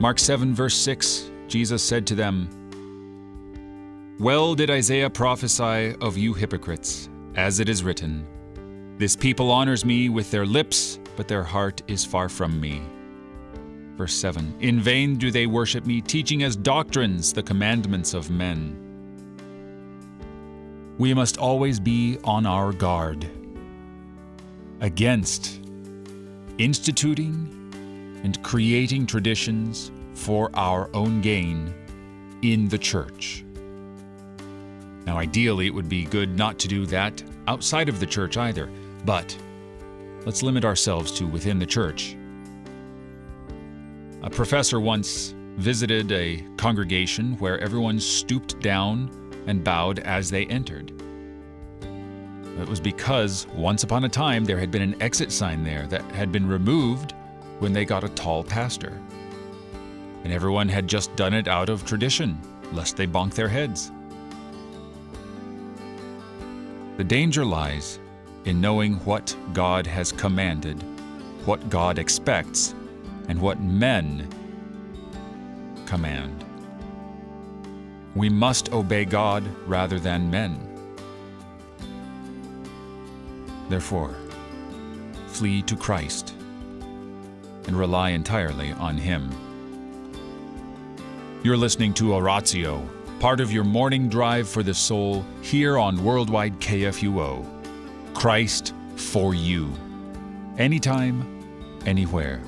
Mark 7, verse 6, Jesus said to them, Well did Isaiah prophesy of you hypocrites, as it is written, This people honors me with their lips, but their heart is far from me. Verse 7 In vain do they worship me, teaching as doctrines the commandments of men. We must always be on our guard against instituting and creating traditions for our own gain in the church. Now, ideally, it would be good not to do that outside of the church either, but let's limit ourselves to within the church. A professor once visited a congregation where everyone stooped down and bowed as they entered. It was because once upon a time there had been an exit sign there that had been removed when they got a tall pastor. And everyone had just done it out of tradition, lest they bonk their heads. The danger lies in knowing what God has commanded, what God expects, and what men command. We must obey God rather than men. Therefore, flee to Christ and rely entirely on Him. You're listening to Oratio, part of your morning drive for the soul here on Worldwide KFUO. Christ for you. Anytime, anywhere.